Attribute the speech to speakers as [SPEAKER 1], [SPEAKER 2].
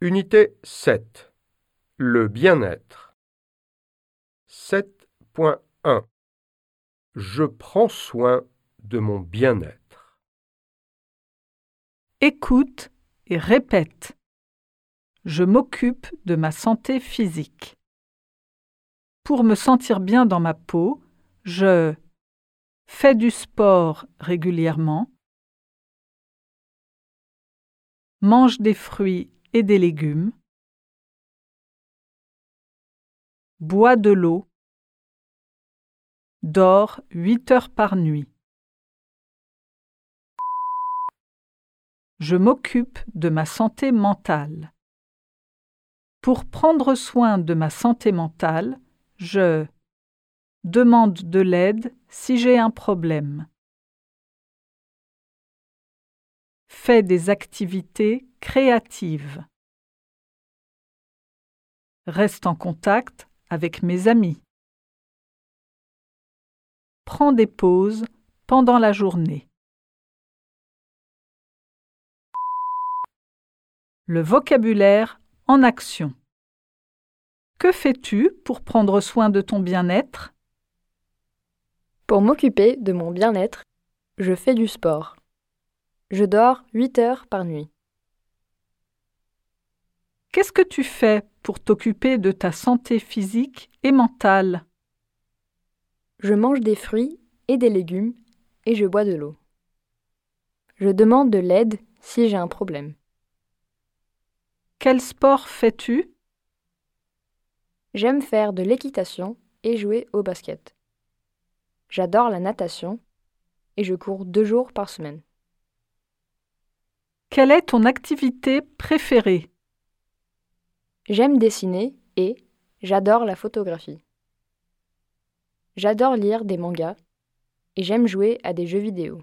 [SPEAKER 1] Unité 7. Le bien-être. 7.1. Je prends soin de mon bien-être.
[SPEAKER 2] Écoute et répète. Je m'occupe de ma santé physique. Pour me sentir bien dans ma peau, je fais du sport régulièrement, mange des fruits et des légumes, bois de l'eau, dors 8 heures par nuit. Je m'occupe de ma santé mentale. Pour prendre soin de ma santé mentale, je demande de l'aide si j'ai un problème. Fais des activités créatives. Reste en contact avec mes amis. Prends des pauses pendant la journée. Le vocabulaire en action. Que fais-tu pour prendre soin de ton bien-être?
[SPEAKER 3] Pour m'occuper de mon bien-être, je fais du sport. Je dors 8 heures par nuit.
[SPEAKER 2] Qu'est-ce que tu fais pour t'occuper de ta santé physique et mentale?
[SPEAKER 3] Je mange des fruits et des légumes et je bois de l'eau. Je demande de l'aide si j'ai un problème.
[SPEAKER 2] Quel sport fais-tu?
[SPEAKER 3] J'aime faire de l'équitation et jouer au basket. J'adore la natation et je cours deux jours par semaine.
[SPEAKER 2] Quelle est ton activité préférée?
[SPEAKER 3] J'aime dessiner et j'adore la photographie. J'adore lire des mangas et j'aime jouer à des jeux vidéo.